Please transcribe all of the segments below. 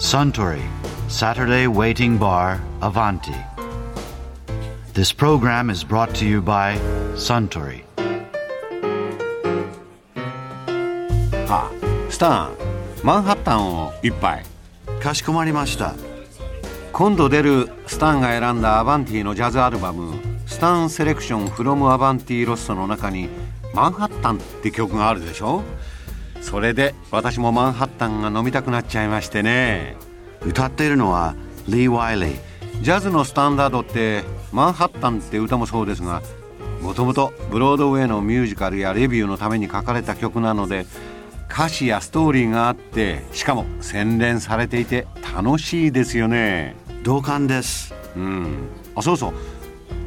Suntory Saturday Waiting Bar Avanti. This program is brought to you by Suntory. あスタンマンハッタンを一杯かしこまりました。今度出るスタンが選んだアバンティのジャズアルバム「スタンセレクションフロムアバンティロッソの中に「マンハッタン」って曲があるでしょそれで私もマンハッタンが飲みたくなっちゃいましてね歌っているのはリー・ワイリー。ジャズのスタンダードって「マンハッタン」って歌もそうですがもともとブロードウェイのミュージカルやレビューのために書かれた曲なので歌詞やストーリーがあってしかも洗練されていて楽しいですよね同感です。うんあそうそう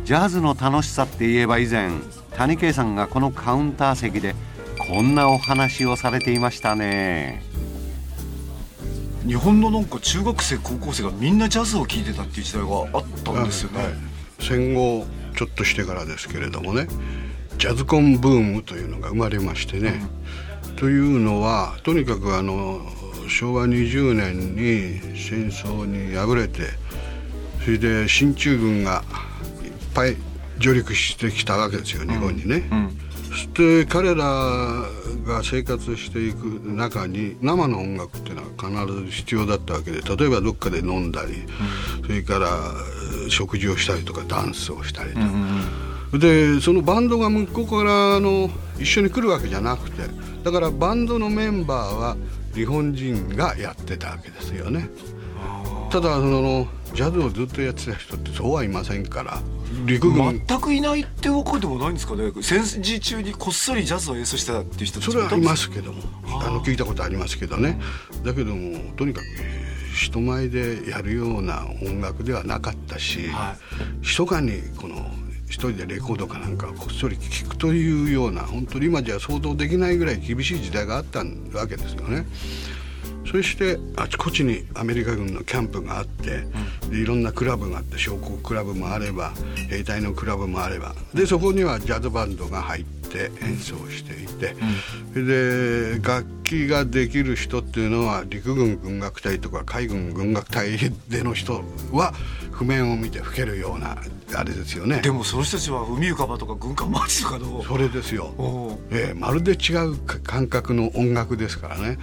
ジャズの楽しさって言えば以前谷圭さんがこのカウンター席でこんなお話をされていましたね。日本のなんか中学生高校生がみんなジャズを聴いてたっていう時代があったんですよね、はい戦後ちょっとしてからですけれどもねジャズコンブームというのが生まれましてね、というのはとにかくあの昭和20年に戦争に敗れてそれで進駐軍がいっぱい上陸してきたわけですよ日本にね。そして彼らが生活していく中に生の音楽っていうのは必ず必要だったわけで例えばどっかで飲んだり、それからえー食事をしたりとかダンスをしたりと、でそのバンドが向こうからあの一緒に来るわけじゃなくてだからバンドのメンバーは日本人がやってたわけですよね。ただそのジャズをずっとやってた人ってそうはいませんから。陸軍。全くいないってわけでもないんですかね。戦時中にこっそりジャズを演奏してたっていう人それはいますけども。あの聞いたことありますけどね。だけどもとにかく人前でやるような音楽ではなかったし、は密かにこの一人でレコードかなんかをこっそり聴くというような本当に今じゃ想像できないぐらい厳しい時代があったわけですよね。そしてあちこちにアメリカ軍のキャンプがあって、でいろんなクラブがあって将校クラブもあれば兵隊のクラブもあれば。でそこにはジャズバンドが入って演奏していて、それで楽器ができる人っていうのは陸軍軍楽隊とか海軍軍楽隊での人は譜面を見て吹けるようなあれですよね。でもその人たちは海ゆかばとか軍艦マーチとかのそれですよ。ええまるで違うか感覚の音楽ですからね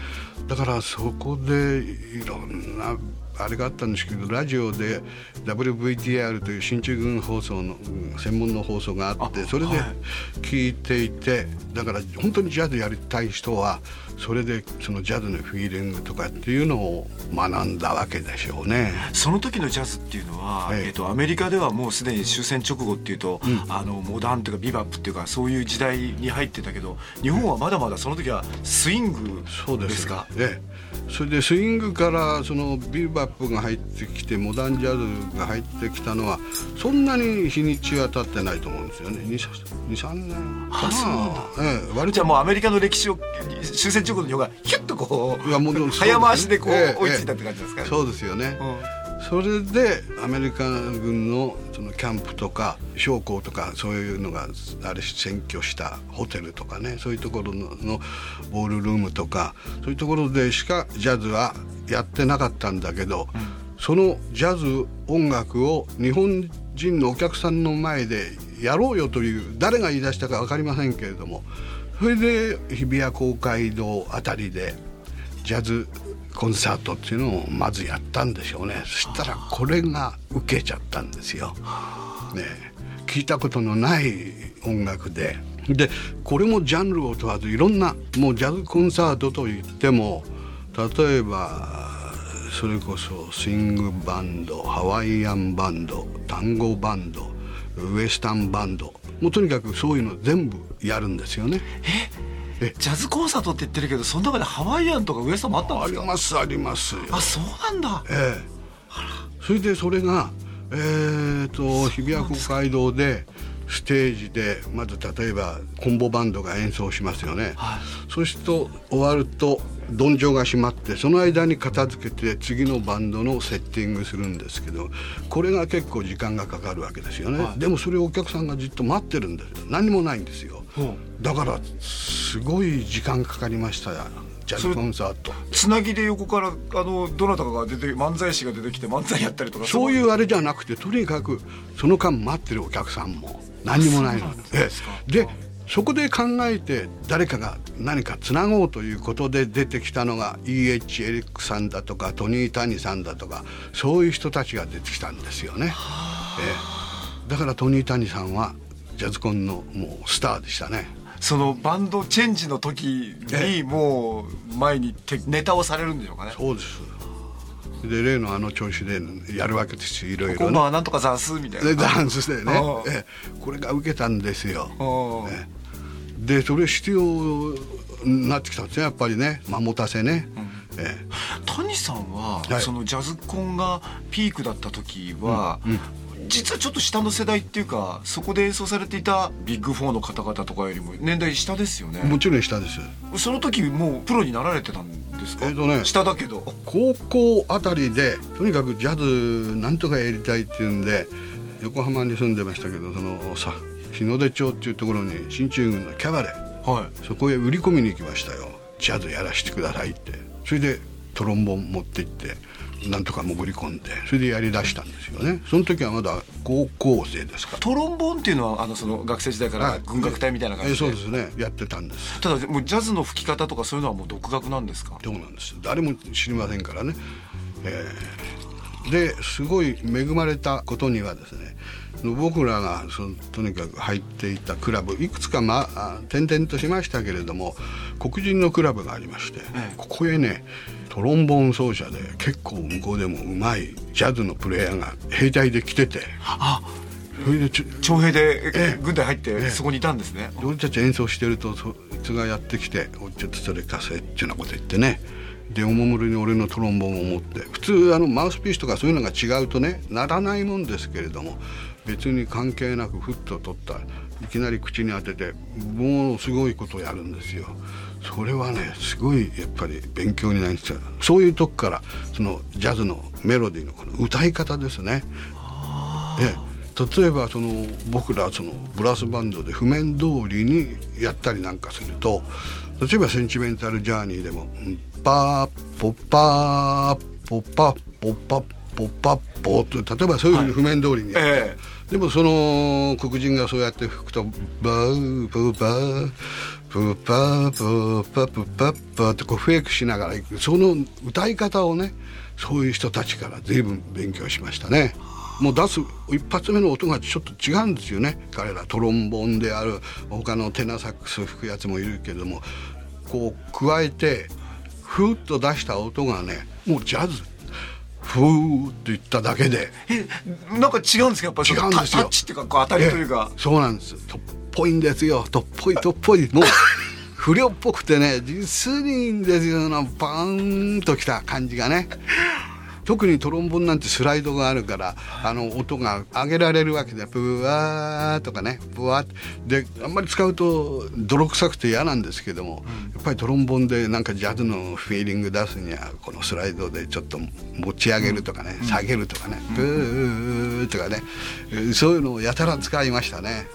だからそこでいろんなあれがあったんですけどラジオで WVTR という進駐軍放送のうん専門の放送があってそれではい。聞いていてだから本当にジャズやりたい人はそれでそのジャズのフィーリングとかっていうのを学んだわけでしょうね。その時のジャズっていうのは、ええ。えっとアメリカではもうすでに終戦直後っていうと、あのモダンというかビバップっていうかそういう時代に入ってたけど日本はまだまだその時はスイングそうでです。すかええ、それでスイングからそのビバップが入ってきてモダンジャズが入ってきたのはそんなに日にちは経ってないと思うんですよね。23年かな。ええ、割じゃあもうアメリカの歴史を終戦直後の日本がヒュッとこういやもうね。早回しでこう、ええ追いついたって感じですかね。そうですよね、うんそれでアメリカ軍のそのキャンプとか将校とかそういうのがあれ占拠したホテルとかねそういうところののボールルームとかそういうところでしかジャズはやってなかったんだけど、そのジャズ音楽を日本人のお客さんの前でやろうよという誰が言い出したか分かりませんけれどもそれで日比谷公会堂あたりでジャズコンサートっていうのをまずやったんでしょうねそしたらこれが受けちゃったんですよ。ね聞いたことのない音楽ででこれもジャンルを問わずいろんなもうジャズコンサートといっても例えばそれこそスイングバンドハワイアンバンド単語バンドウエスタンバンドもうとにかくそういうの全部やるんですよね。ジャズコンサートって言ってるけどその中でハワイアンとかウエスタンもあったんあですか？りますあります。よ。あそうなんだ。ええ、それでそれが、えー、と日比谷公会堂でステージでまず例えばコンボバンドが演奏しますよね、そうすると終わるとどんじょうが閉まってその間に片付けて次のバンドのセッティングするんですけどこれが結構時間がかかるわけですよね、でもそれをお客さんがじっと待ってるんですよ。何もないんですよ、だからすごい時間かかりましたジャズコンサート。つなぎで横からあのどなたかが出て漫才師が出てきて漫才やったりとかそういうあれじゃなくてとにかくその間待ってるお客さんも何にもないので。でそこで考えて誰かが何かつなごうということで出てきたのが E.H. エリックさんだとかトニー・タニさんだとかそういう人たちが出てきたんですよね。え。だからトニー・タニさんはジャズコンのもうスターでしたね。そのバンドチェンジの時にもう前にネタをされるんでしょうかね。そうです。で例のあの調子でやるわけですよいろいろ、ね、こんばんはなんとかザンスみたいな。ダンスしてね。えこれが受けたんですよ、ね、でそれ必要になってきたんですねやっぱりね。まあ、持たせね、うん。ええ、谷さんは、はい、そのジャズコンがピークだった時は、うんうん実はちょっと下の世代っていうかそこで演奏されていたビッグ4の方々とかよりも年代下ですよね。もちろん下ですその時もうプロになられてたんですか？えっ、とね下だけど。高校あたりでとにかくジャズなんとかやりたいっていうんで横浜に住んでましたけどそのさ日の出町っていうところに進駐軍のキャバレー、はい、そこへ売り込みに行きましたよ。ジャズやらせてくださいって。それでトロンボン持って行ってなんとか潜り込んでそれでやりだしたんですよね。その時はまだ高校生ですかトロンボーンっていうのはあのその学生時代から軍楽隊みたいな感じで、そうですね。やってたんです。ただもうジャズの吹き方とかそういうのはもう独学なんですか？そうなんです。誰も知りませんからね、えー、ですごい恵まれたことにはですね僕らがそのとにかく入っていたクラブいくつか、まあ、転々としましたけれども黒人のクラブがありまして、ええ、ここへねトロンボーン奏者で結構向こうでもうまいジャズのプレイヤーが兵隊で来ててあそれで徴兵で軍隊入ってそこにいたんですね。俺たち演奏してるとそいつがやってきて「ちょっとそれ貸せ」っていうようなこと言ってねでおもむろに俺のトロンボーンを持って。普通あのマウスピースとかそういうのが違うとねならないもんですけれども別に関係なくふっと取った。いきなり口に当ててもうすごいことをやるんですよ。それはねすごいやっぱり勉強になりましたそういうとこからそのジャズのメロディーのこの歌い方ですね。え例えばその僕らそのブラスバンドで譜面通りにやったりなんかすると例えば「センチメンタル・ジャーニー」でも「パーポッパーポッパポッパポッパポ」と例えばそういうふうに譜面通りにはいえでもその黒人がそうやって吹くと「バーブバープーパープーパプパッパってこうフェイクしながらいくその歌い方をねそういう人たちから随分勉強しましたね。もう出す一発目の音がちょっと違うんですよね彼らトロンボンである他のテナサックス吹くやつもいるけどもこう加えてふーっと出した音がねもうジャズ。ふーって言っただけで。えなんか違うんですか？やっぱり違うんですよ。タッチっていうかこう当たりというか。そうなんですトッぽいんですよ。とっぽいとっぽい。もう不良っぽくてね実にいいんですよ。なバーンときた感じがね特にトロンボンなんてスライドがあるからあの音が上げられるわけでブワーとかねブワーであんまり使うと泥臭くて嫌なんですけども、やっぱりトロンボンでなんかジャズのフィーリング出すにはこのスライドでちょっと持ち上げるとかね、下げるとかね、ブーとかね。そういうのをやたら使いましたね。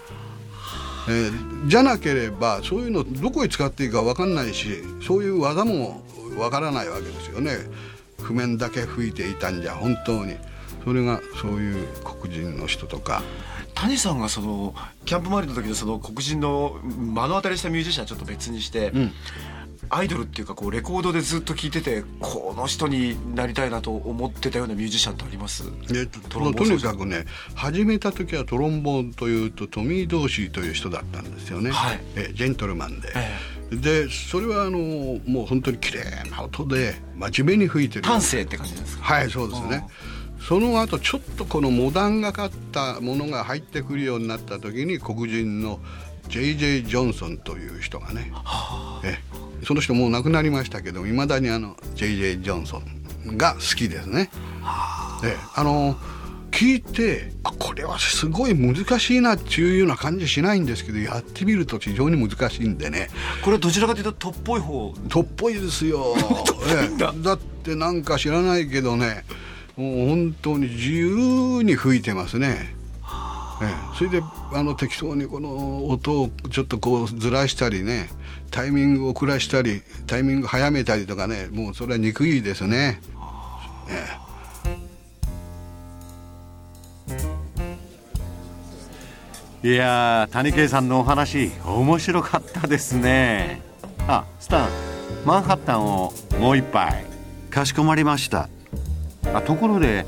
えー、じゃなければそういうのどこへ使っていいか分かんないしそういう技も分からないわけですよね譜面だけ吹いていたんじゃ本当に。それがそういう黒人の人とか。谷さんがそのキャンプ周りの時のその黒人の目の当たりしたミュージシャンはちょっと別にして、うん、アイドルっていうかこうレコードでずっと聴いててこの人になりたいなと思ってたようなミュージシャンってあります？えととにかくね始めた時はトロンボーンというとトミー・ドーシーという人だったんですよね、はい、えジェントルマンで。ええ、でそれはあのもう本当に綺麗な音で真面目に吹いてる丹精って感じですか？はいそうですねその後ちょっとこのモダンがかったものが入ってくるようになった時に黒人の J.J. ジョンソンという人がね、はあ、えその人もう亡くなりましたけどいまだにあの J.J. ジョンソンが好きですね。であの聞いてあこれはすごい難しいなっていうような感じしないんですけどやってみると非常に難しいんでね。これはどちらかというととっぽい方。とっぽいですよ。だ。だってなんか知らないけどねもう本当に自由に吹いてますね。ええ、それであの適当にこの音をちょっとこうずらしたりねタイミングを遅らしたりタイミング早めたりとかねもうそれは憎いですね。ええ、いや谷圭さんのお話面白かったですね。あスタンマンハッタンをもう一杯。かしこまりました。あところで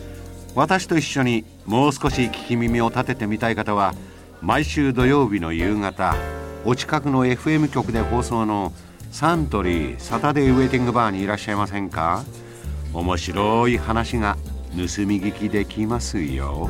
私と一緒にもう少し聞き耳を立ててみたい方は毎週土曜日の夕方お近くの FM 局で放送のサントリーサタデーウェイティングバーにいらっしゃいませんか？面白い話が盗み聞きできますよ。